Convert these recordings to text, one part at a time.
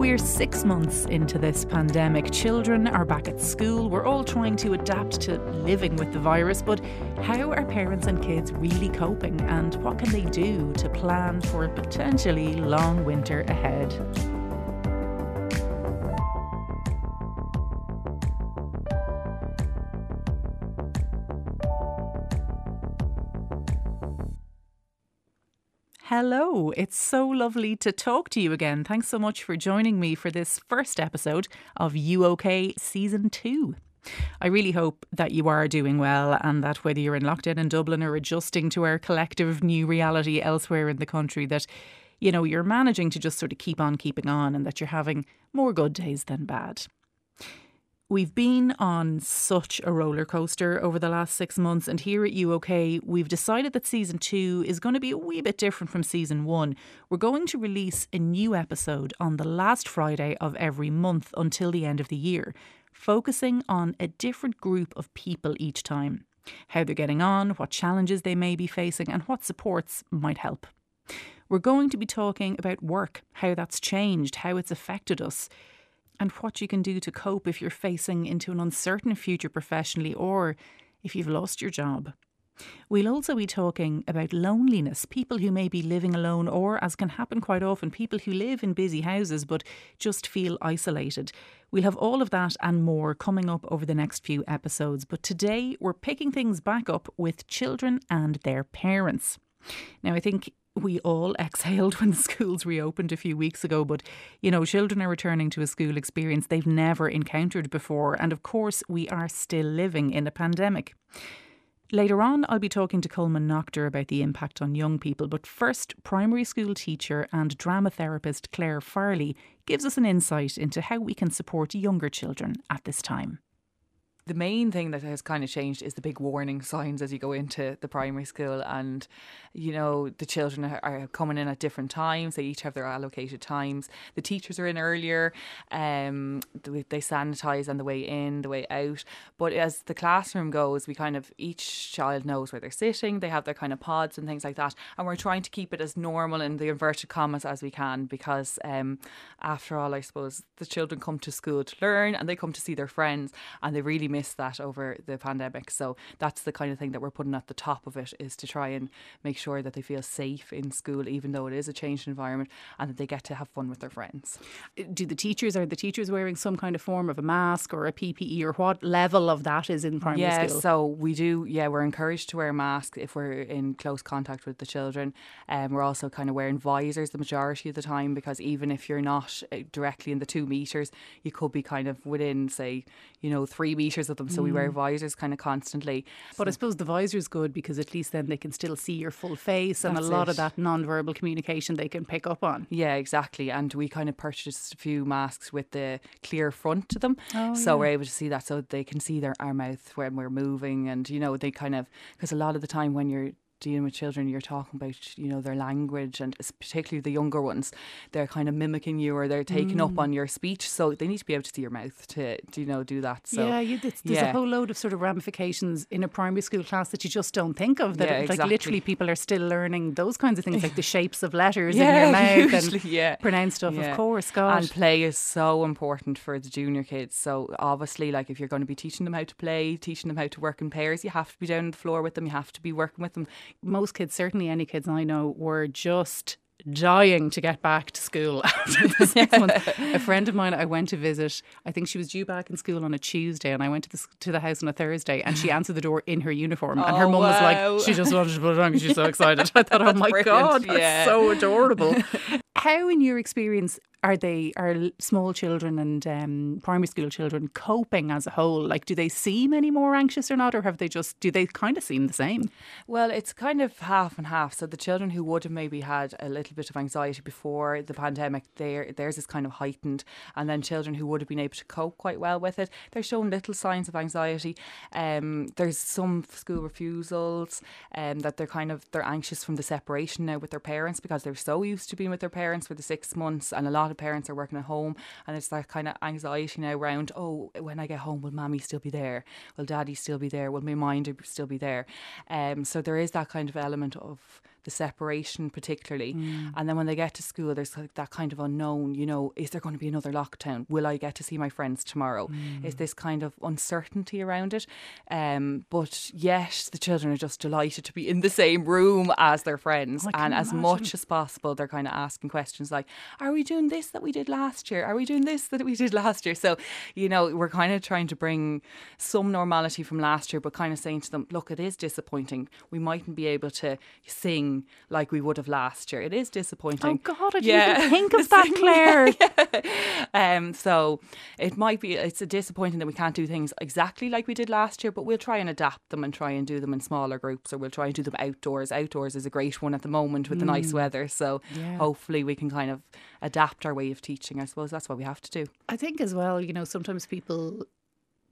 We're six months into this pandemic. Children are back at school. We're all trying to adapt to living with the virus, but how are parents and kids really coping? And what can they do to plan for a potentially long winter ahead? Hello, it's so lovely to talk to you again. Thanks so much for joining me for this first episode of You OK Season 2. I really hope that you are doing well and that whether you're in lockdown in Dublin or adjusting to our collective new reality elsewhere in the country, that you know you're managing to just sort of keep on keeping on and that you're having more good days than bad. We've been on such a roller coaster over the last six months, and here at UK, we've decided that season two is going to be a wee bit different from season one. We're going to release a new episode on the last Friday of every month until the end of the year, focusing on a different group of people each time how they're getting on, what challenges they may be facing, and what supports might help. We're going to be talking about work, how that's changed, how it's affected us and what you can do to cope if you're facing into an uncertain future professionally or if you've lost your job. We'll also be talking about loneliness, people who may be living alone, or, as can happen quite often, people who live in busy houses but just feel isolated. We'll have all of that and more coming up over the next few episodes, but today we're picking things back up with children and their parents. Now, I think we all exhaled when the schools reopened a few weeks ago. But, you know, children are returning to a school experience they've never encountered before. And of course, we are still living in a pandemic. Later on, I'll be talking to Colman Noctor about the impact on young people. But first, primary school teacher and drama therapist Claire Farley gives us an insight into how we can support younger children at this time the main thing that has kind of changed is the big warning signs as you go into the primary school and you know the children are, coming in at different times they each have their allocated times. The teachers are in earlier um they sanitize on the way in the way out. But as the classroom goes we kind of each child knows where they're sitting they have their kind of pods and things like that and we're trying to keep it as normal in the inverted commas as we can because um after all I suppose the children come to school to learn and they come to see their friends and they really miss missed that over the pandemic. So that's the kind of thing that we're putting at the top of it is to try and make sure that they feel safe in school, even though it is a changed environment, and that they get to have fun with their friends. Do the teachers are the teachers wearing some kind of form of a mask or a PPE or what level of that is in primary yeah, school? Yeah, so we do. Yeah, we're encouraged to wear masks if we're in close contact with the children. And um, we're also kind of wearing visors the majority of the time because even if you're not uh, directly in the two meters, you could be kind of within, say, you know, three meters of them. So mm. we wear mm. visors kind of constantly. But I suppose the visor is good because at least then they can still see your full face and a lot it. of that non-verbal communication they can pick up on. Yeah, exactly. And we kind of purchased a few masks with the clear front to them. Oh, so yeah. we're able to see that so they can see their our mouth when we're moving and you know they kind of because a lot of the time when you're dealing with children, you're talking about, you know, their language and particularly the younger ones, they're kind of mimicking you or they're taking mm. up on your speech. So they need to be able to see your mouth to, to you know, do that. So yeah, you, there's, there's yeah. a whole load of sort of ramifications in a primary school class that you just don't think of. That yeah, like literally people are still learning those kinds of things, like the shapes of letters yeah, in your mouth usually, and yeah. pronounce stuff. Of course, God. And play is so important for the junior kids. So obviously, like if you're going to be teaching them how to play, teaching them how to work in pairs, you have to be down on the floor with them. You have to be working with them. Most kids, certainly any kids I know, were just dying to get back to school after the six months. A friend of mine I went to visit, I think she was due back in school on a Tuesday, and I went to the, to the house on a Thursday, and she answered the door in her uniform, and her oh, mum was like, she just wanted to put it on because she's so excited. I thought, oh my Brilliant. god, that's yeah. so adorable. How, in your experience, are they are small children and um, primary school children coping as a whole? Like, do they seem any more anxious or not, or have they just do they kind of seem the same? Well, it's kind of half and half. So the children who would have maybe had a little bit of anxiety before the pandemic, their theirs is kind of heightened, and then children who would have been able to cope quite well with it, they're showing little signs of anxiety. Um, there's some school refusals, um, that they're kind of they're anxious from the separation now with their parents because they're so used to being with their parents for the six months, and a lot lot of parents are working at home and it's that kind of anxiety now around, oh, when I get home, will mommy still be there? Will daddy still be there? Will my mind still be there? Um, so there is that kind of element of the separation particularly. Mm. And then when they get to school, there's like that kind of unknown. You know, is there going to be another lockdown? Will I get to see my friends tomorrow? Mm. Is this kind of uncertainty around it? Um, but yet the children are just delighted to be in the same room as their friends, can and as imagine. much as possible, they're kind of asking questions like, "Are we doing this that we did last year? Are we doing this that we did last year?" So, you know, we're kind of trying to bring some normality from last year, but kind of saying to them, "Look, it is disappointing. We mightn't be able to sing like we would have last year. It is disappointing." Oh God, I didn't Yeah. even think of that, Claire. Um, so it might be it's a disappointing that we can't do things exactly like we did last year, but we'll try and adapt them and try and do them in smaller groups, or we'll try and do them outdoors. Outdoors is a great one at the moment with the nice weather, so Yeah. hopefully we can kind of adapt our way of teaching. I suppose that's what we have to do. I think as well, you know, sometimes people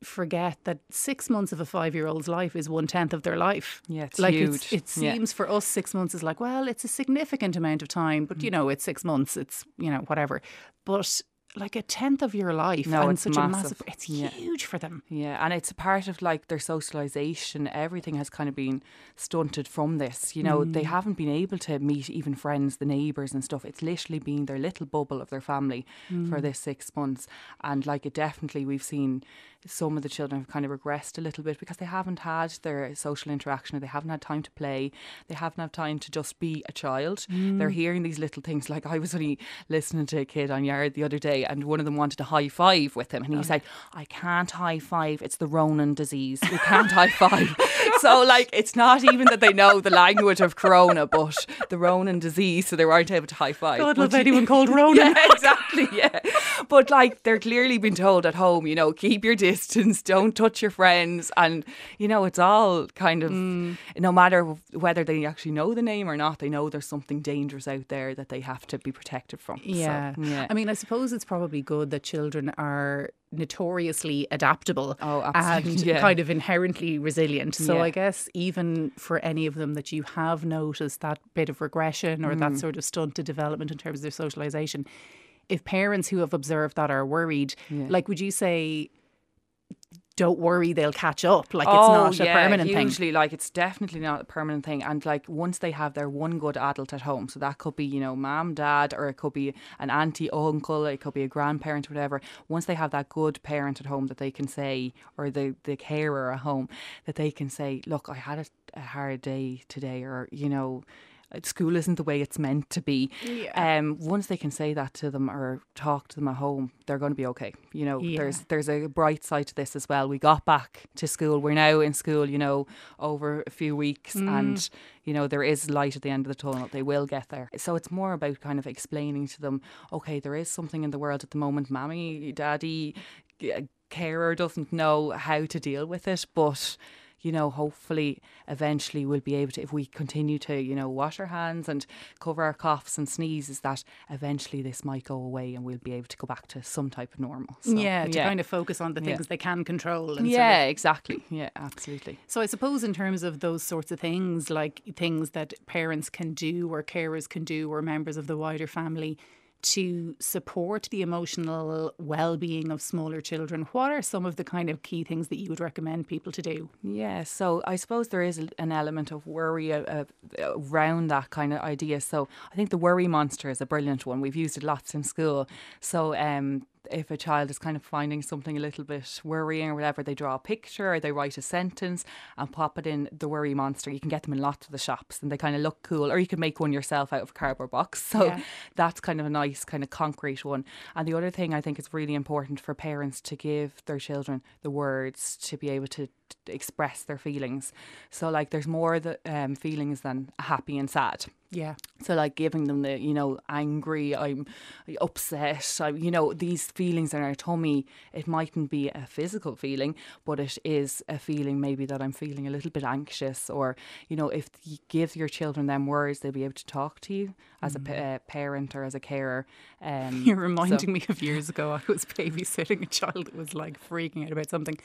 forget that six months of a five year old's life is one tenth of their life. Yeah, it's like huge. It's, it Yeah. seems for us six months is like, well, it's a significant amount of time, but Mm. you know, it's six months, it's you know, whatever. But like a tenth of your life No, and it's such a massive. massive it's Yeah. huge for them. Yeah, and it's a part of like their socialization. Everything has kind of been stunted from this. You know, they mm. haven't been able to meet even friends, the neighbours and stuff. It's literally been their little bubble of their family for mm. this six months. And like it definitely, we've seen some of the children have kind of regressed a little bit because they haven't had their social interaction or they haven't had time to play. They haven't had time to just be a child. They're mm. hearing these little things. Like I was only listening to a kid on Yard the other day and one of them wanted to high five with him and he said, oh. I can't high five. It's the Ronan disease. We can't high five. So like it's not even that they know the language of corona, but the Ronan disease, so they weren't able to high five. God love you- anyone called Ronan. yeah, exactly. Yeah. But like they're clearly been told at home, you know, keep your distance, don't touch your friends. And, you know, it's all kind of, Mm. no matter whether they actually know the name or not, they know there's something dangerous out there that they have to be protected from. So, Yeah. yeah. I mean, I suppose it's probably good that children are notoriously adaptable Oh, and yeah. kind of inherently resilient. So Yeah. I guess even for any of them that you have noticed that bit of regression or Mm. that sort of stunted development in terms of their socialization, if parents who have observed that are worried, like would you say don't worry, they'll catch up. Like Oh, it's not yeah, a permanent thing. Usually, like it's definitely not a permanent thing. And like once they have their one good adult at home, so that could be you know mom, dad, or it could be an auntie, uncle, it could be a grandparent, whatever. Once they have that good parent at home that they can say, or the the carer at home that they can say, look, I had a, a hard day today, or you know. School isn't the way it's meant to be. Yeah. Um, once they can say that to them or talk to them at home, they're going to be okay. You know, Yeah. there's there's a bright side to this as well. We got back to school. We're now in school, you know, over a few weeks, and you know there is light at the end of the tunnel. They will get there. So it's more about kind of explaining to them, okay, there is something in the world at the moment. Mammy, daddy, carer doesn't know how to deal with it, but you know, hopefully eventually we'll be able to, if we continue to, you know, wash our hands and cover our coughs and sneezes, that eventually this might go away and we'll be able to go back to some type of normal. So, yeah, to kind of focus on the Yeah. things they can control. And sort of Yeah, exactly. Yeah, absolutely. So I suppose in terms of those sorts of things, like things that parents can do or carers can do or members of the wider family to support the emotional well-being of smaller children, what are some of the kind of key things that you would recommend people to do? Yeah, so I suppose there is an element of worry uh, uh, around that kind of idea. So I think the worry monster is a brilliant one. We've used it lots in school. So um, if a child is kind of finding something a little bit worrying or whatever, they draw a picture or they write a sentence and pop it in the worry monster. You can get them in lots of the shops and they kind of look cool, or you can make one yourself out of a cardboard box. So Yeah. that's kind of a nice, kind of concrete one. And the other thing I think is really important for parents to give their children the words to be able to express their feelings. So, like, there's more the, um, feelings than happy and sad. Yeah. So, like giving them the, you know, angry, I'm upset, I, you know, these feelings in our tummy. It mightn't be a physical feeling, but it is a feeling maybe that I'm feeling a little bit anxious, or you know, if you give your children them words, they'll be able to talk to you as a pa- uh, parent or as a carer. Um, You're reminding so- me of years ago. I was babysitting a child that was like freaking out about something.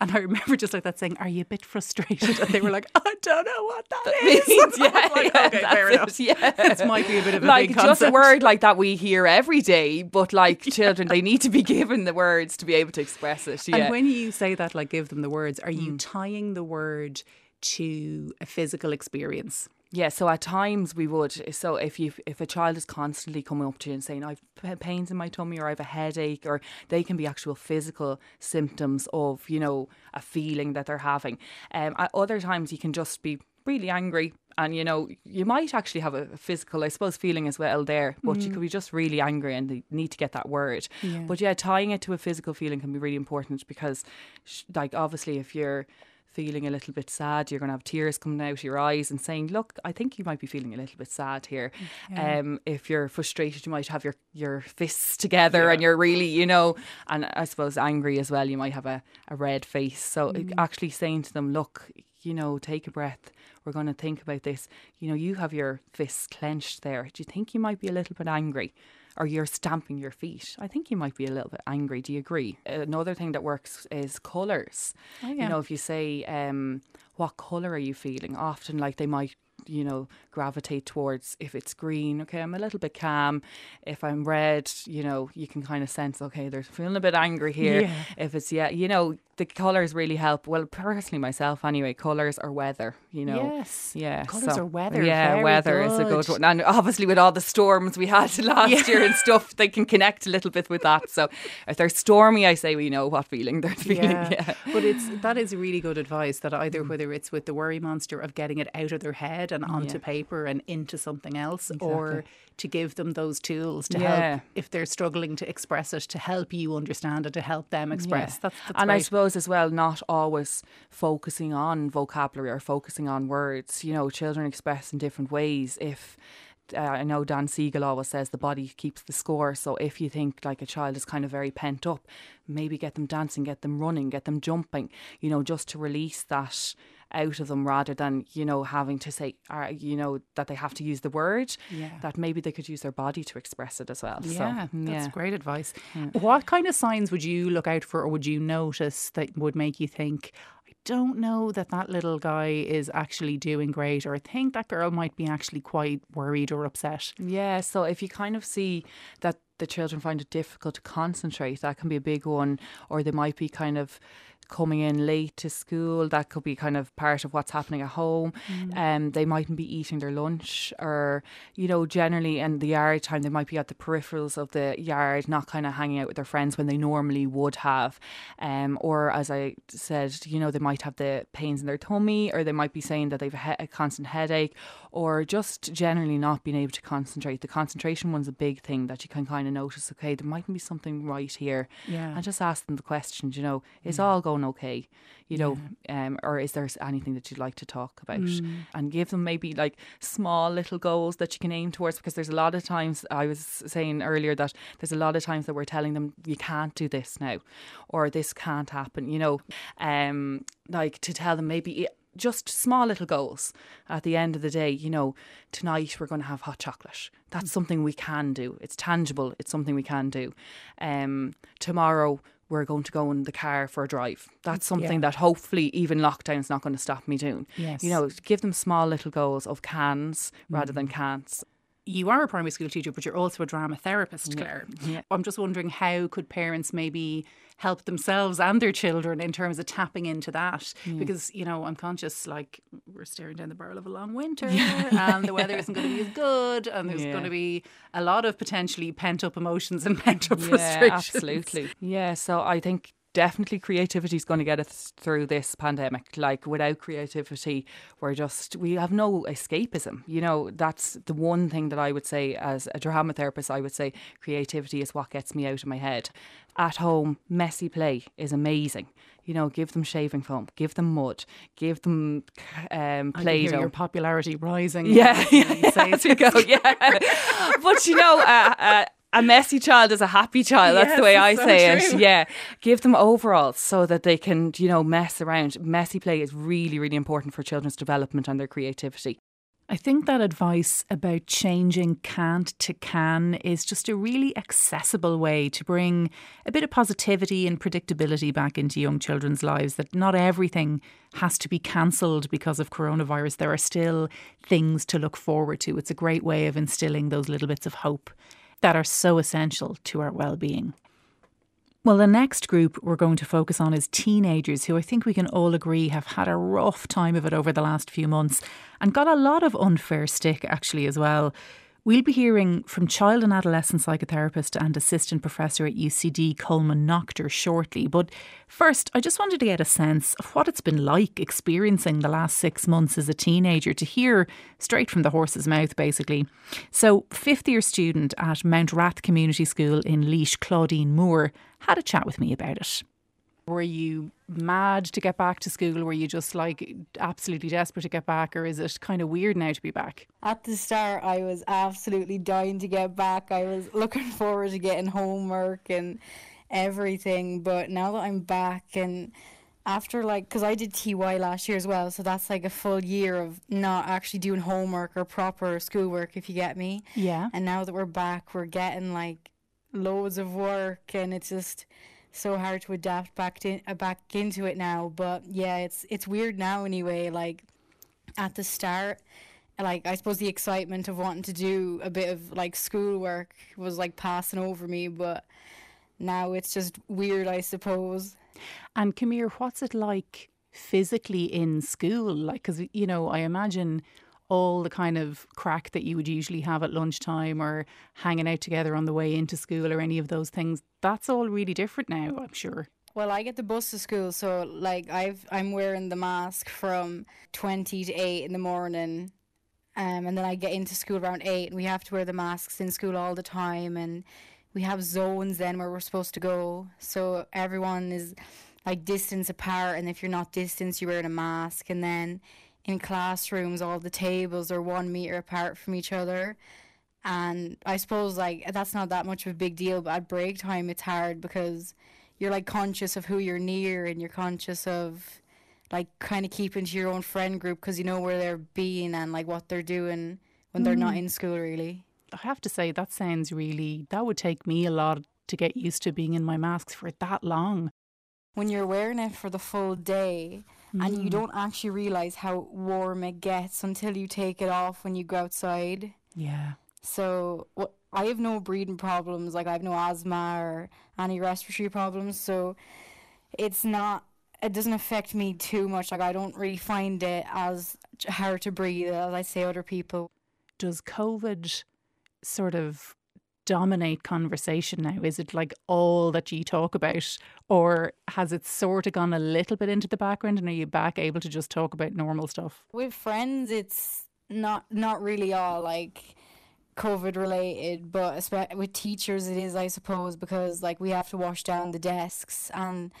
And I remember just like that saying, Are you a bit frustrated? And they were like, I don't know what that is. means, was like, yeah, okay, fair it, enough. yeah. This might be a bit of a like big just a word like that we hear every day, but like children, they need to be given the words to be able to express it. Yeah. And when you say that, like give them the words, are Hmm. you tying the word to a physical experience? Yeah, so at times we would. So if you if a child is constantly coming up to you and saying I've pains in my tummy or I have a headache, or they can be actual physical symptoms of you know a feeling that they're having. Um, at other times you can just be really angry and you know you might actually have a physical i suppose feeling as well there but mm. you could be just really angry and they need to get that word yeah. but yeah tying it to a physical feeling can be really important because like obviously if you're feeling a little bit sad, you're going to have tears coming out of your eyes and saying, "Look, I think you might be feeling a little bit sad here." Yeah. Um, if you're frustrated, you might have your your fists together yeah. and you're really, you know, and I suppose angry as well. You might have a, a red face. So mm. actually saying to them, "Look, you know, take a breath. We're going to think about this. You know, you have your fists clenched there. Do you think you might be a little bit angry?" Or you're stamping your feet, I think you might be a little bit angry. Do you agree? Another thing that works is colours. Oh, yeah. You know, if you say, um, what colour are you feeling? Often, like they might you know, gravitate towards if it's green, okay, I'm a little bit calm. If I'm red, you know, you can kind of sense, okay, they're feeling a bit angry here. Yeah. If it's, yeah, you know, the colours really help. Well, personally, myself anyway, colours or weather, you know. Yes. Yeah. Colours so, or weather. Yeah, weather good. is a good one. And obviously, with all the storms we had last yeah. year and stuff, they can connect a little bit with that. So if they're stormy, I say we know what feeling they're feeling. Yeah. yeah. But it's that is really good advice that either mm. whether it's with the worry monster of getting it out of their head and onto yeah. paper and into something else, exactly. or to give them those tools to yeah. help if they're struggling to express it, to help you understand it, to help them express. That's, that's and great. I suppose as well, not always focusing on vocabulary or focusing on words. You know, children express in different ways. If uh, I know Dan Siegel always says the body keeps the score. So if you think like a child is kind of very pent up, maybe get them dancing, get them running, get them jumping, you know, just to release that out of them rather than, you know, having to say, uh, you know, that they have to use the word, yeah. that maybe they could use their body to express it as well. Yeah, so, that's yeah. great advice. Yeah. What kind of signs would you look out for or would you notice that would make you think, I don't know that that little guy is actually doing great, or I think that girl might be actually quite worried or upset. Yeah, so if you kind of see that the children find it difficult to concentrate, that can be a big one, or they might be kind of coming in late to school. That could be kind of part of what's happening at home. Mm. Um, they mightn't be eating their lunch, or you know, generally in the yard time, they might be at the peripherals of the yard, not kind of hanging out with their friends when they normally would have. Um, or as I said, you know, they might have the pains in their tummy, or they might be saying that they've a, he- a constant headache, or just generally not being able to concentrate. The concentration one's a big thing that you can kind of notice. Okay, there mightn't be something right here. Yeah, and just ask them the questions. You know, is yeah. all going going okay? You know, yeah. um, or is there anything that you'd like to talk about? Mm. And give them maybe like small little goals that you can aim towards because there's a lot of times I was saying earlier that there's a lot of times that we're telling them you can't do this now or this can't happen, you know. Um like to tell them maybe just small little goals at the end of the day. You know, tonight we're going to have hot chocolate. That's mm. something we can do. It's tangible. It's something we can do. Um, tomorrow we're going to go in the car for a drive. That's something yeah. that hopefully even lockdown's not going to stop me doing. Yes. You know, give them small little goals of cans mm. rather than mm. can'ts you are a primary school teacher, but you're also a drama therapist, Claire. Yeah. Yeah. I'm just wondering how could parents maybe help themselves and their children in terms of tapping into that? Yeah. Because, you know, I'm conscious like we're staring down the barrel of a long winter and the weather isn't going to be as good and there's going to be a lot of potentially pent up emotions and pent up frustrations. Absolutely. Yeah. So I think definitely creativity is going to get us through this pandemic. Like without creativity, we're just we have no escapism. You know, that's the one thing that I would say as a drama therapist. I would say creativity is what gets me out of my head. At home, messy play is amazing. You know, give them shaving foam, give them mud, give them um, play-doh. your popularity rising. Yeah, yeah, yeah, go, yeah. but you know, uh, uh, a messy child is a happy child. That's yes, the way I so say true. it. Yeah. Give them overalls so that they can, you know, mess around. Messy play is really, really important for children's development and their creativity. I think that advice about changing can't to can is just a really accessible way to bring a bit of positivity and predictability back into young children's lives. That not everything has to be cancelled because of coronavirus. There are still things to look forward to. It's a great way of instilling those little bits of hope that are so essential to our well being. Well, the next group we're going to focus on is teenagers who I think we can all agree have had a rough time of it over the last few months and got a lot of unfair stick actually as well. We'll be hearing from child and adolescent psychotherapist and assistant professor at UCD Colman Noctor shortly. But first, I just wanted to get a sense of what it's been like experiencing the last six months as a teenager to hear straight from the horse's mouth, basically. So, fifth year student at Mountrath Community School in Laois, Claudine Moore, had a chat with me about it. Were you mad to get back to school? Were you just like absolutely desperate to get back, or is it kind of weird now to be back? At the start, I was absolutely dying to get back. I was looking forward to getting homework and everything. But now that I'm back and after like because i did ty last year as well so that's like a full year of not actually doing homework or proper schoolwork if you get me yeah and now that we're back we're getting like loads of work and it's just so hard to adapt back to uh, back into it now. But yeah, it's it's weird now anyway. Like at the start, like I suppose the excitement of wanting to do a bit of like schoolwork was like passing over me, but now it's just weird, I suppose. And Camille, what's it like physically in school? Like, because you know, I imagine all the kind of crack that you would usually have at lunchtime or hanging out together on the way into school or any of those things, that's all really different now, I'm sure. Well, I get the bus to school, so like I've I'm wearing the mask from twenty to eight in the morning, um, and then I get into school around eight, and we have to wear the masks in school all the time, and we have zones then where we're supposed to go, so everyone is like distance apart, and if you're not distance, you're wearing a mask, and then in classrooms, all the tables are one meter apart from each other. And I suppose like that's not that much of a big deal, but at break time it's hard because you're like conscious of who you're near and you're conscious of like kind of keeping to your own friend group because you know where they're being and like what they're doing when mm. they're not mm. in school really. I have to say that sounds really that would take me a lot to get used to being in my masks for that long. When you're wearing it for the full day, mm. and you mm. don't actually realize how warm it gets until you take it off when you go outside. Yeah. So I have no breathing problems, like I have no asthma or any respiratory problems, so it's not. It doesn't affect me too much. Like I don't really find it as hard to breathe as I say other people. Does COVID sort of dominate conversation now? Is it like all that you talk about, or has it sort of gone a little bit into the background, and are you back able to just talk about normal stuff? With friends, it's not not really all like COVID related, but with teachers, it is, I suppose, because like we have to wash down the desks and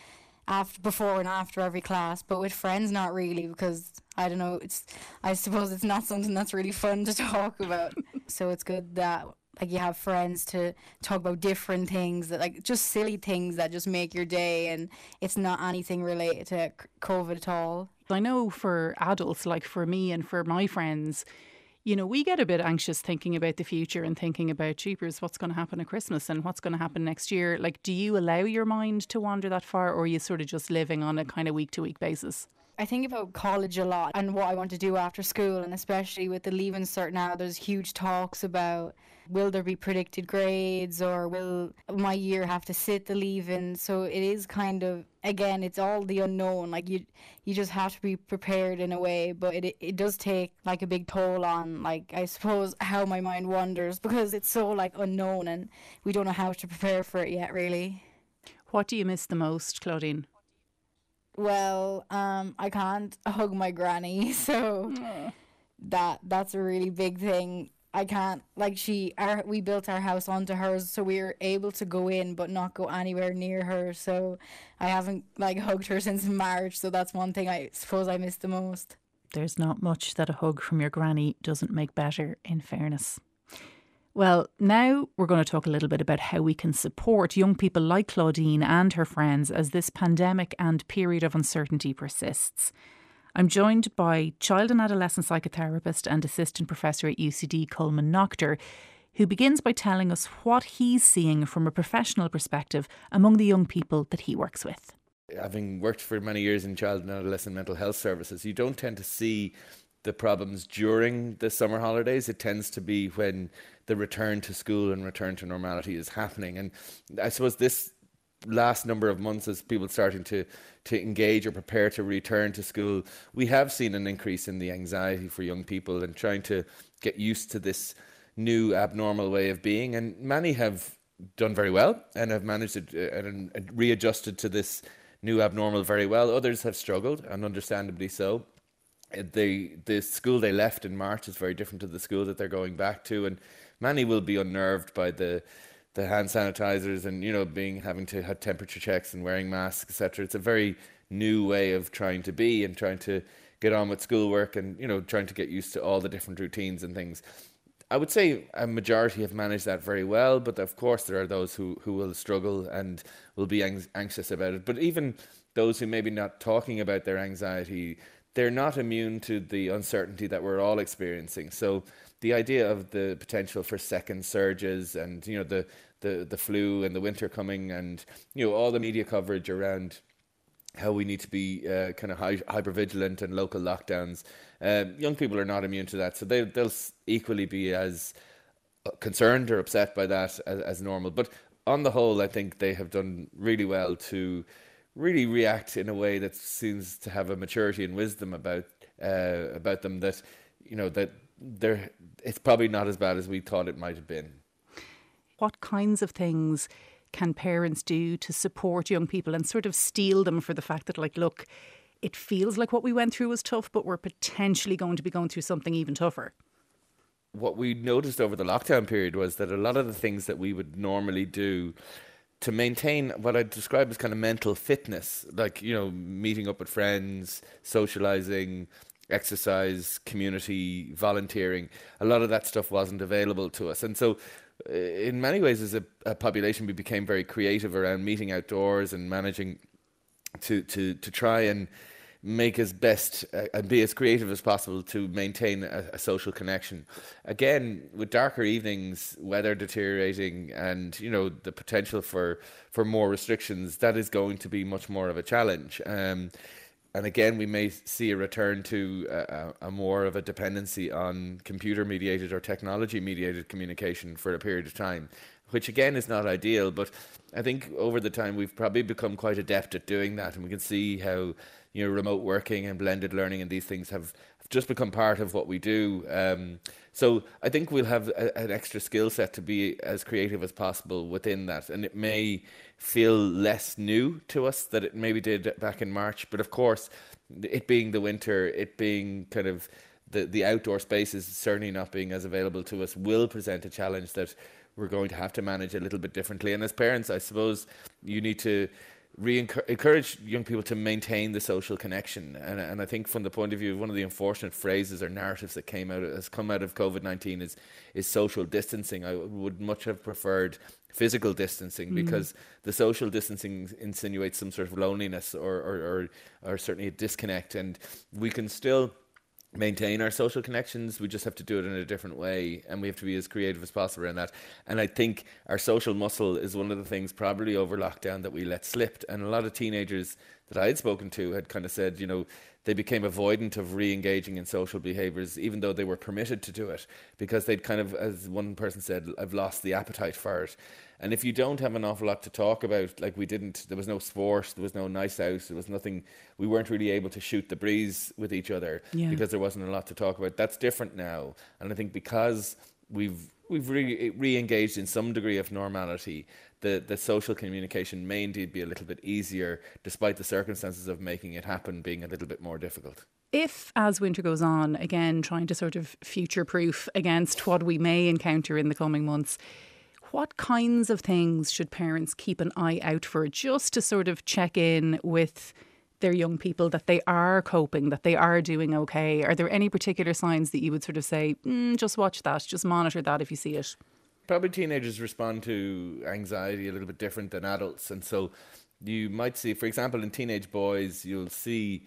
after before and after every class but with friends not really because i don't know it's i suppose it's not something that's really fun to talk about so it's good that like you have friends to talk about different things that like just silly things that just make your day and it's not anything related to covid at all i know for adults like for me and for my friends you know, we get a bit anxious thinking about the future and thinking about cheapers, what's going to happen at Christmas and what's going to happen next year. Like, do you allow your mind to wander that far, or are you sort of just living on a kind of week to week basis? I think about college a lot and what I want to do after school, and especially with the leaving cert now, there's huge talks about will there be predicted grades or will my year have to sit the leaving? So it is kind of again it's all the unknown. Like you you just have to be prepared in a way but it it does take like a big toll on like I suppose how my mind wanders because it's so like unknown and we don't know how to prepare for it yet really. What do you miss the most Claudine well um I can't hug my granny so that that's a really big thing I can't like she our we built our house onto hers so we were able to go in but not go anywhere near her so I haven't like hugged her since March so that's one thing I suppose I miss the most. There's not much that a hug from your granny doesn't make better in fairness. Well, now we're going to talk a little bit about how we can support young people like Claudine and her friends as this pandemic and period of uncertainty persists. I'm joined by child and adolescent psychotherapist and assistant professor at UCD, Colman Noctor, who begins by telling us what he's seeing from a professional perspective among the young people that he works with. Having worked for many years in child and adolescent mental health services, you don't tend to see the problems during the summer holidays. It tends to be when the return to school and return to normality is happening. And I suppose this last number of months as people starting to to engage or prepare to return to school, we have seen an increase in the anxiety for young people and trying to get used to this new abnormal way of being. And many have done very well and have managed uh, and readjusted to this new abnormal very well. Others have struggled, and understandably so. The the school they left in March is very different to the school that they're going back to, and many will be unnerved by the the hand sanitizers and you know being having to have temperature checks and wearing masks, etc. It's a very new way of trying to be and trying to get on with schoolwork and you know trying to get used to all the different routines and things. I would say a majority have managed that very well, but of course there are those who, who will struggle and will be ang- anxious about it. But even those who maybe not talking about their anxiety, they're not immune to the uncertainty that we're all experiencing. So the idea of the potential for second surges and you know the the, the flu and the winter coming and you know all the media coverage around how we need to be uh, kind of hyper vigilant and local lockdowns. Um, young people are not immune to that, so they they'll equally be as uh, concerned or upset by that as, as normal. But on the whole, I think they have done really well to really react in a way that seems to have a maturity and wisdom about uh, about them that you know that they're it's probably not as bad as we thought it might have been. What kinds of things can parents do to support young people and sort of steel them for the fact that, like, look, it feels like what we went through was tough, but we're potentially going to be going through something even tougher? What we noticed over the lockdown period was that a lot of the things that we would normally do to maintain what I describe as kind of mental fitness, like, you know, meeting up with friends, socializing, exercise, community, volunteering, a lot of that stuff wasn't available to us. And so uh, in many ways, as a, a, population, we became very creative around meeting outdoors and managing to to to try and make as best uh, and be as creative as possible to maintain a, a, social connection. Again, with darker evenings, weather deteriorating, and you know the potential for for more restrictions, that is going to be much more of a challenge. Um, and again, we may see a return to a, a, more of a dependency on computer mediated or technology mediated communication for a period of time, which again is not ideal. But I think over the time we've probably become quite adept at doing that, and we can see how you know remote working and blended learning and these things have, have just become part of what we do. Um, so I think we'll have a, an extra skill set to be as creative as possible within that, and it may feel less new to us that it maybe did back in March. But of course, it being the winter, it being kind of the the outdoor spaces certainly not being as available to us will present a challenge that we're going to have to manage a little bit differently. And as parents, I suppose you need to re-encourage young people to maintain the social connection. And, and I think from the point of view of one of the unfortunate phrases or narratives that came out has come out of COVID nineteen is is social distancing. I would much have preferred physical distancing mm. because the social distancing insinuates some sort of loneliness or, or, or, or certainly a disconnect. And we can still maintain our social connections. We just have to do it in a different way, and we have to be as creative as possible around that. And I think our social muscle is one of the things probably over lockdown that we let slip. And a lot of teenagers that I had spoken to had kind of said, you know, they became avoidant of re-engaging in social behaviours, even though they were permitted to do it, because they'd kind of, as one person said, I've lost the appetite for it. And if you don't have an awful lot to talk about, like we didn't, there was no sport, there was no nice house, there was nothing, we weren't really able to shoot the breeze with each other yeah. because there wasn't a lot to talk about. That's different now. And I think because we've we've re- eh, re-engaged in some degree of normality, the, the social communication may indeed be a little bit easier, despite the circumstances of making it happen being a little bit more difficult. If, as winter goes on, again, trying to sort of future proof against what we may encounter in the coming months, what kinds of things should parents keep an eye out for just to sort of check in with their young people that they are coping, that they are doing okay? Are there any particular signs that you would sort of say, mm, just watch that, just monitor that if you see it? Probably teenagers respond to anxiety a little bit different than adults. And so you might see, for example, in teenage boys, you'll see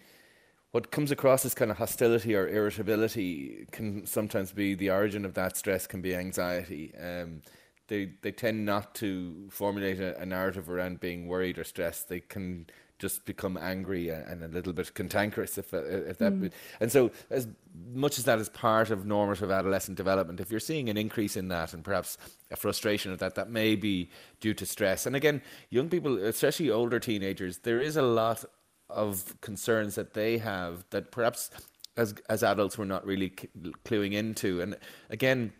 what comes across as kind of hostility or irritability can sometimes be the origin of that stress can be anxiety. Um, they they tend not to formulate a, a, narrative around being worried or stressed. They can just become angry and a little bit cantankerous if uh, if that mm. and so as much as that is part of normative adolescent development if you're seeing an increase in that and perhaps a frustration of that that may be due to stress and again young people especially older teenagers there is a lot of concerns that they have that perhaps as as adults we're not really cluing into and again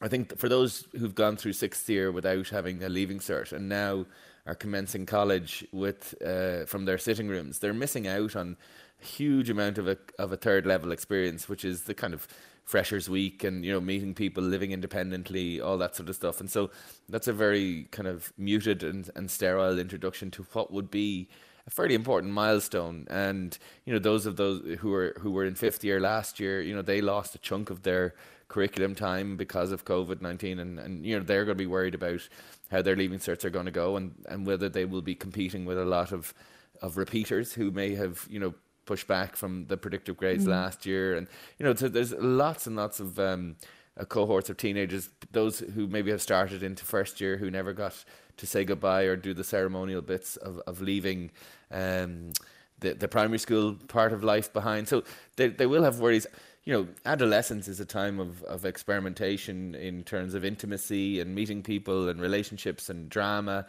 I think for those who've gone through sixth year without having a leaving cert and now are commencing college with uh, from their sitting rooms, they're missing out on a huge amount of a of a third level experience, which is the kind of freshers week and you know meeting people living independently all that sort of stuff. And so that's a very kind of muted and, and sterile introduction to what would be a fairly important milestone. And you know those of those who were who were in fifth year last year you know they lost a chunk of their curriculum time because of COVID nineteen, and, and you know they're going to be worried about how their leaving certs are going to go, and, and whether they will be competing with a lot of of repeaters who may have you know pushed back from the predictive grades mm last year, and you know so there's lots and lots of um, uh, cohorts of teenagers, those who maybe have started into first year who never got to say goodbye or do the ceremonial bits of of leaving. Um, the, the primary school part of life behind. So they, they will have worries you know, adolescence is a time of, of experimentation in terms of intimacy and meeting people and relationships and drama.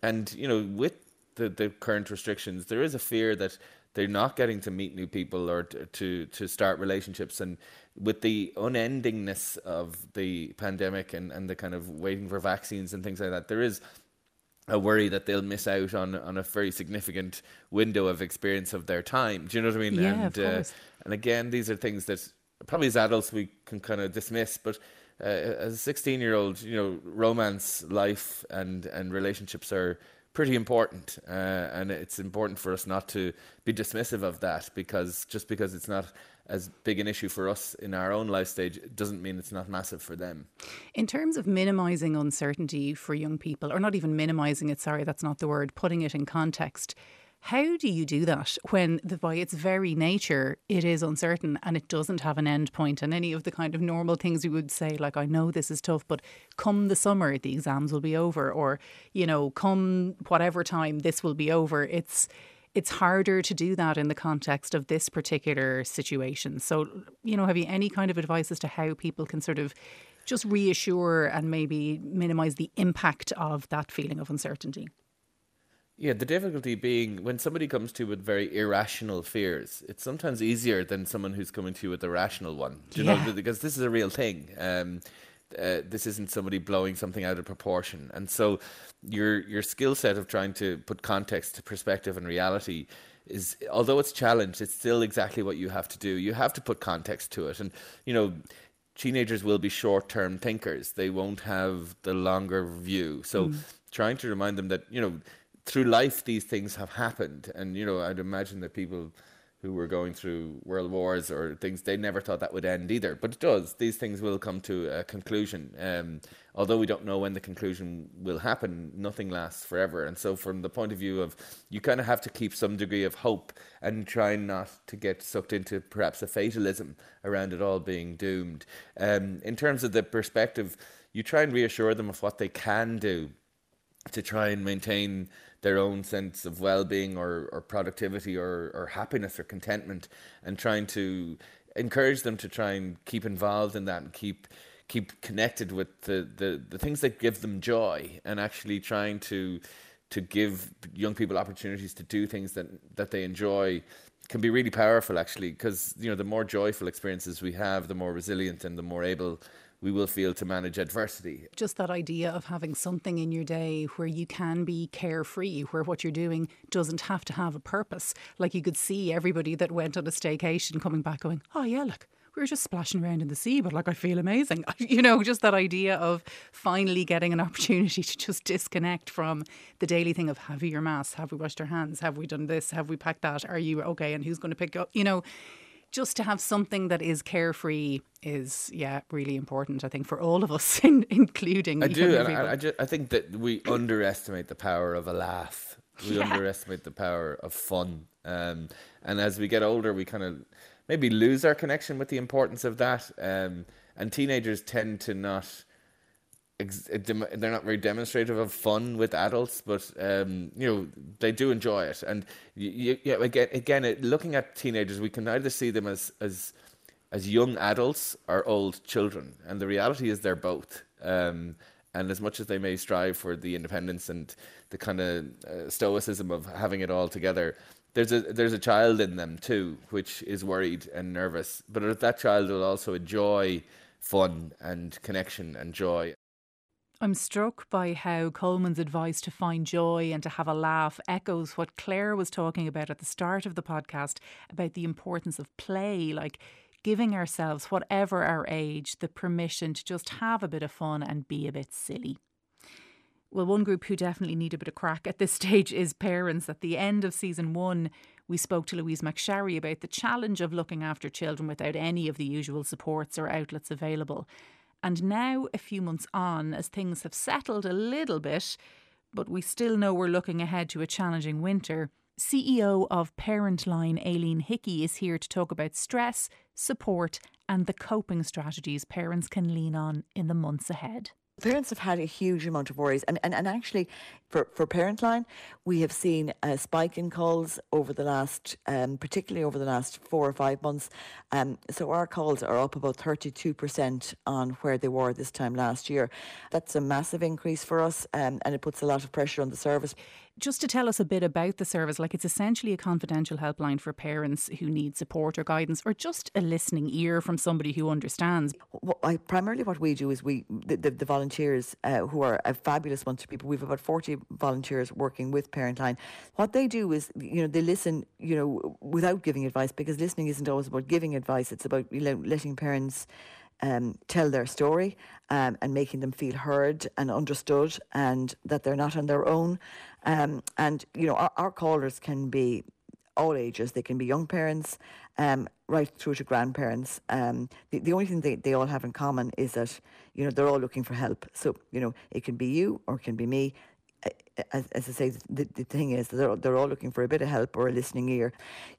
And, you know, with the, the current restrictions, there is a fear that they're not getting to meet new people or to, to, to start relationships. And with the unendingness of the pandemic and, and the kind of waiting for vaccines and things like that, there is a worry that they'll miss out on on a very significant window of experience of their time. Do you know what I mean? Yeah, and, of course. Uh, and again, these are things that probably as adults we can kind of dismiss, but uh, as a 16 year old, you know, romance, life, and, and relationships are pretty important. Uh, and it's important for us not to be dismissive of that because just because it's not as big an issue for us in our own life stage doesn't mean it's not massive for them. In terms of minimizing uncertainty for young people, or not even minimizing it, sorry, that's not the word, putting it in context, how do you do that when, the, by its very nature, it is uncertain and it doesn't have an end point? And any of the kind of normal things you would say, like, I know this is tough, but come the summer, the exams will be over, or, you know, come whatever time, this will be over. It's, it's harder to do that in the context of this particular situation. So, you know, have you any kind of advice as to how people can sort of just reassure and maybe minimize the impact of that feeling of uncertainty? Yeah, the difficulty being when somebody comes to you with very irrational fears, it's sometimes easier than someone who's coming to you with a rational one. Do you yeah. know? Because this is a real thing. Um, uh, this isn't somebody blowing something out of proportion, and so your your skill set of trying to put context to perspective and reality is, although it's challenged, it's still exactly what you have to do. You have to put context to it, and you know teenagers will be short term thinkers. They won't have the longer view. So mm. trying to remind them that, you know, through life these things have happened and you know i'd imagine that people who were going through world wars or things they never thought that would end either. But it does. These things will come to a conclusion. Um, although we don't know when the conclusion will happen nothing lasts forever. And so from the point of view of you kind of have to keep some degree of hope and try not to get sucked into perhaps a fatalism around it all being doomed. Um, in terms of the perspective you try and reassure them of what they can do to try and maintain their own sense of well-being or, or productivity or, or happiness or contentment and trying to encourage them to try and keep involved in that and keep keep connected with the, the, the things that give them joy and actually trying to to give young people opportunities to do things that that they enjoy can be really powerful actually because you know the more joyful experiences we have the more resilient and the more able we will feel to manage adversity. Just that idea of having something in your day where you can be carefree, where what you're doing doesn't have to have a purpose. Like you could see everybody that went on a staycation coming back going, oh, yeah, look, we were just splashing around in the sea, but like I feel amazing. You know, just that idea of finally getting an opportunity to just disconnect from the daily thing of have we your mask? Have we washed our hands? Have we done this? Have we packed that? Are you okay? And who's going to pick up? You know, just to have something that is carefree is yeah really important i think for all of us in, including i do and I, I, just, I think that we underestimate the power of a laugh. We yeah. underestimate the power of fun. Um, and as we get older we kind of maybe lose our connection with the importance of that. Um, and teenagers tend to not they're not very demonstrative of fun with adults, but um, you know they do enjoy it. And you, you, again, again, looking at teenagers, we can either see them as as as young adults or old children, and the reality is they're both. Um, and as much as they may strive for the independence and the kind of uh, stoicism of having it all together, there's a there's a child in them too, which is worried and nervous. But that child will also enjoy fun and connection and joy. I'm struck by how Colman's advice to find joy and to have a laugh echoes what Claire was talking about at the start of the podcast about the importance of play, like giving ourselves, whatever our age, the permission to just have a bit of fun and be a bit silly. Well, one group who definitely need a bit of crack at this stage is parents. At the end of season one, we spoke to Louise McSharry about the challenge of looking after children without any of the usual supports or outlets available. And now, a few months on, as things have settled a little bit, but we still know we're looking ahead to a challenging winter, CEO of Parentline, Aileen Hickey, is here to talk about stress, support, and the coping strategies parents can lean on in the months ahead. Parents have had a huge amount of worries, and, and, and actually, for, for Parentline, we have seen a spike in calls over the last, um, particularly over the last four or five months. Um, so our calls are up about 32% on where they were this time last year. That's a massive increase for us, um, and it puts a lot of pressure on the service just to tell us a bit about the service, like it's essentially a confidential helpline for parents who need support or guidance, or just a listening ear from somebody who understands. Well, I, primarily, what we do is we the, the, the volunteers uh, who are a fabulous bunch of people. We've about forty volunteers working with Parentline. What they do is, you know, they listen, you know, without giving advice because listening isn't always about giving advice. It's about you know, letting parents um, tell their story um, and making them feel heard and understood and that they're not on their own. Um, and, you know, our, our, callers can be all ages. They can be young parents um, right through to grandparents. Um, the, the only thing they, they all have in common is that, you know, they're all looking for help. So, you know, it can be you or it can be me as, as I say, the, the thing is they're, they're all looking for a bit of help or a listening ear.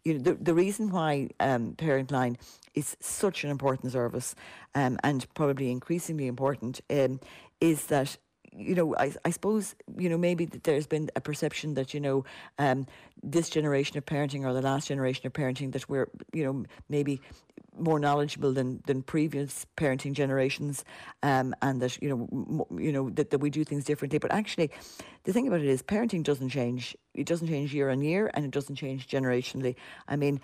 You know, the, the reason why um, Parentline is such an important service um, and probably increasingly important um, is that you know, I, I suppose, you know, maybe there's been a perception that, you know, um, this generation of parenting or the last generation of parenting that we're, you know, maybe more knowledgeable than, than previous parenting generations, um, and that you know m- you know that, that we do things differently. But actually, the thing about it is, parenting doesn't change. It doesn't change year on year, and it doesn't change generationally. I mean,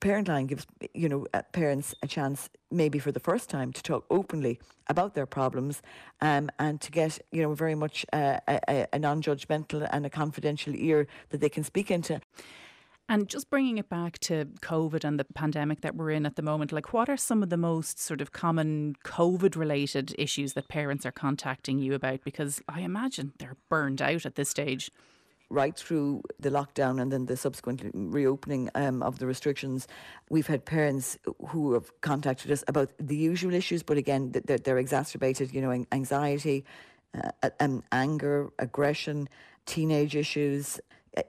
Parentline gives you know uh, parents a chance, maybe for the first time, to talk openly about their problems, um, and to get you know very much uh, a, a non-judgmental and a confidential ear that they can speak into. And just bringing it back to COVID and the pandemic that we're in at the moment, like what are some of the most sort of common COVID related issues that parents are contacting you about? Because I imagine they're burned out at this stage right through the lockdown and then the subsequent reopening um, of the restrictions, we've had parents who have contacted us about the usual issues, but again, they're, they're exacerbated, you know, anxiety, uh, um, anger, aggression, teenage issues,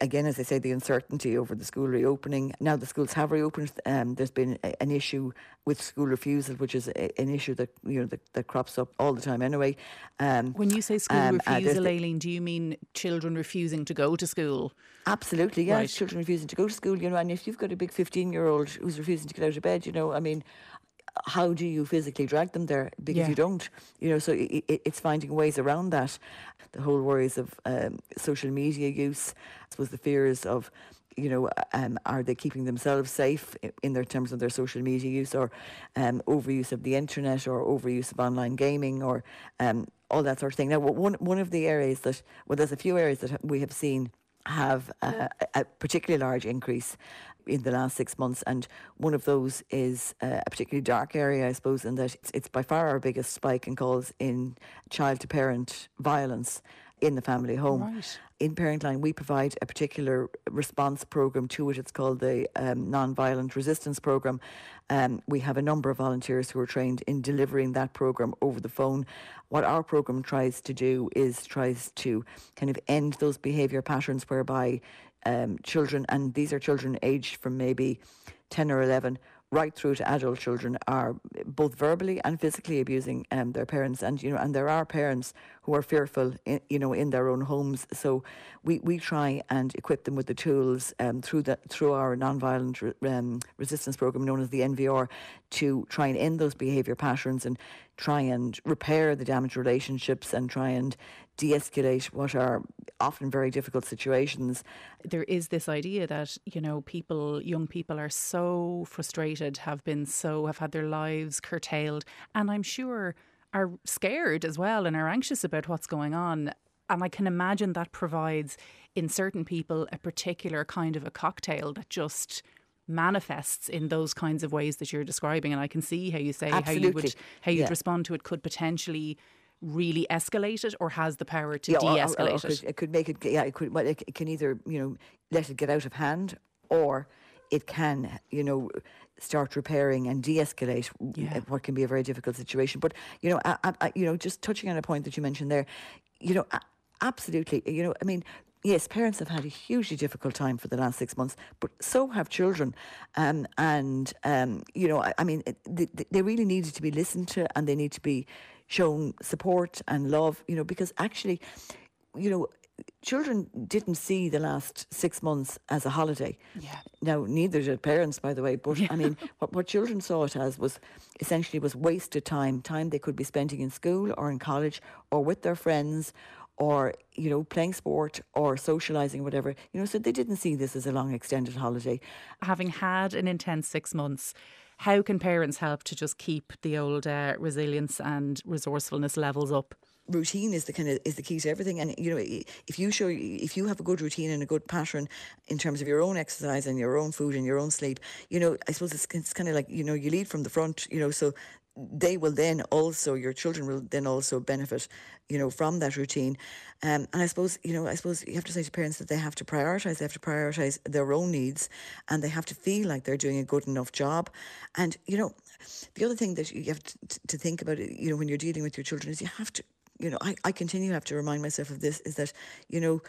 again, as I say, the uncertainty over the school reopening. Now the schools have reopened. Um, there's been a, an issue with school refusal, which is a, an issue that you know that, that, crops up all the time anyway. Um, when you say school um, uh, refusal, uh, Aileen, do you mean children refusing to go to school? Absolutely, yes. Right. Children refusing to go to school, you know, and if you've got a big 15 year old who's refusing to get out of bed, you know, I mean, how do you physically drag them there? Because yeah. you don't, you know. So it, it, it's finding ways around that. The whole worries of um, social media use, I suppose the fears of, you know, um, are they keeping themselves safe in their terms of their social media use, or um, overuse of the internet, or overuse of online gaming, or um, all that sort of thing. Now, one one of the areas that well, there's a few areas that we have seen have a, a particularly large increase in the last six months, and one of those is uh, a particularly dark area, I suppose, in that it's, it's by far our biggest spike in calls in child to parent violence in the family home. Right. In Parentline, we provide a particular response program to it. It's called the um, Non-Violent Resistance Program. Um, we have a number of volunteers who are trained in delivering that program over the phone. What our program tries to do is tries to kind of end those behaviour patterns whereby um, children, and these are children aged from maybe 10 or 11, right through to adult children are both verbally and physically abusing um, their parents. And you know and there are parents who are fearful in, you know in their own homes. So we, we try and equip them with the tools um, through the through our non-violent re, um, resistance program known as the NVR to try and end those behavior patterns and try and repair the damaged relationships and try and de-escalate what are often very difficult situations. There is this idea that, you know, people, young people are so frustrated, have been so, have had their lives curtailed, and I'm sure are scared as well and are anxious about what's going on. And I can imagine that provides in certain people a particular kind of a cocktail that just manifests in those kinds of ways that you're describing and I can see how you say Absolutely. how you would how you'd yeah. respond to it could potentially really escalate it or has the power to yeah, or- or- de-escalate or it. Could, it could make it. Yeah, it could. Well, it, it can either you know let it get out of hand, or it can you know start repairing and de-escalate Yeah. what can be a very difficult situation. But you know, I, I, you know, just touching on a point that you mentioned there, you know, absolutely. You know, I mean. Yes, parents have had a hugely difficult time for the last six months, but so have children. Um, and, um, you know, I, I mean, it- they, they really needed to be listened to and they need to be shown support and love, you know, because actually, you know, children didn't see the last six months as a holiday. Yeah. Now, neither did parents, by the way. But I mean, what, what children saw it as was essentially was wasted time, time they could be spending in school or in college or with their friends or, you know, playing sport or socialising, whatever. You know, so they didn't see this as a long extended holiday. having had an intense six months, how can parents help to just keep the old uh, resilience and resourcefulness levels up? routine is the kind of is the key to everything and you know if you show if you have a good routine and a good pattern in terms of your own exercise and your own food and your own sleep you know i suppose it's, it's kind of like you know you lead from the front you know so they will then also your children will then also benefit you know from that routine um, and i suppose you know i suppose you have to say to parents that they have to prioritize they have to prioritize their own needs and they have to feel like they're doing a good enough job and you know the other thing that you have to, to think about you know when you're dealing with your children is you have to you know, I, I continue to have to remind myself of this is that, you know,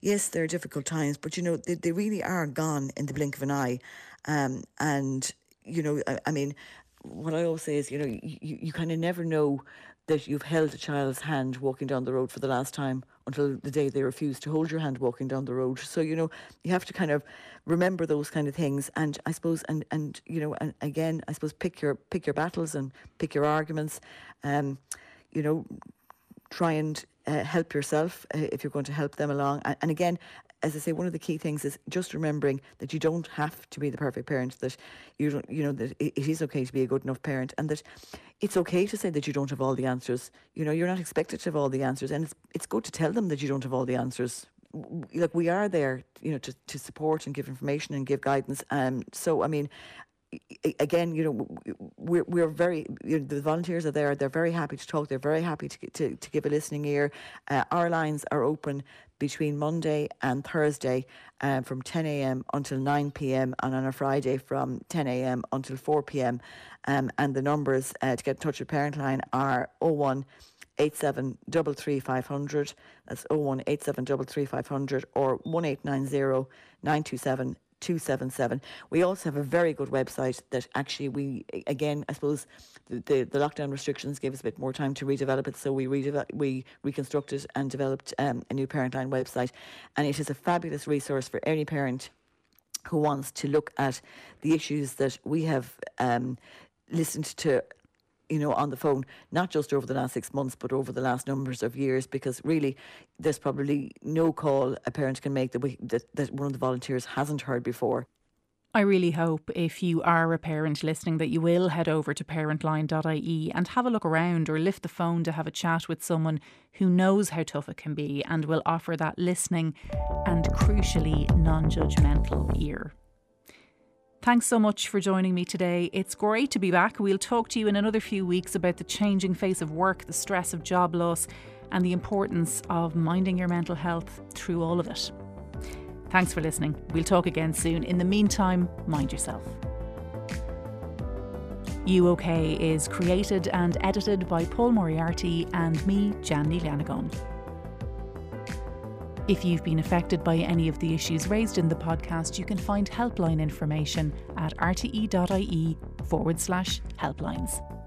yes, there are difficult times, but, you know, they, they really are gone in the blink of an eye. Um, and, you know, I, I mean, what I always say is, you know, you, you, kind of never know that you've held a child's hand walking down the road for the last time until the day they refuse to hold your hand walking down the road. So, you know, you have to kind of remember those kind of things. And I suppose, and, and you know, and again, I suppose pick your, pick your battles and pick your arguments. Um, you know, try and uh, help yourself uh, if you're going to help them along. And, and again, as I say, one of the key things is just remembering that you don't have to be the perfect parent. That you don't, you know, that it, is okay to be a good enough parent, and that it's okay to say that you don't have all the answers. You know, you're not expected to have all the answers, and it's it's good to tell them that you don't have all the answers. Like we are there, you know, to, to support and give information and give guidance. Um, so I mean, again, you know, we're we're very you know, the volunteers are there. They're very happy to talk. They're very happy to to, to give a listening ear. Uh, our lines are open between Monday and Thursday uh, from 10 a.m. until 9 p.m. and on a Friday from 10 a.m. until 4 p.m. Um, and the numbers uh, to get in touch with Parentline are 01 87 500. That's 01 87 500 or 1890 927 277. We also have a very good website that actually we, again, I suppose the, the, the lockdown restrictions gave us a bit more time to redevelop it. So we redeve- we reconstructed and developed um, a new Parentline website. And it is a fabulous resource for any parent who wants to look at the issues that we have um, listened to you know, on the phone, not just over the last six months, but over the last numbers of years, because really there's probably no call a parent can make that, we, that, that one of the volunteers hasn't heard before. I really hope if you are a parent listening that you will head over to parentline.ie and have a look around or lift the phone to have a chat with someone who knows how tough it can be and will offer that listening and crucially non judgmental ear. Thanks so much for joining me today. It's great to be back. We'll talk to you in another few weeks about the changing face of work, the stress of job loss, and the importance of minding your mental health through all of it. Thanks for listening. We'll talk again soon. In the meantime, mind yourself. You OK is created and edited by Paul Moriarty and me, Jandy Lanagon. If you've been affected by any of the issues raised in the podcast, you can find helpline information at rte.ie forward slash helplines.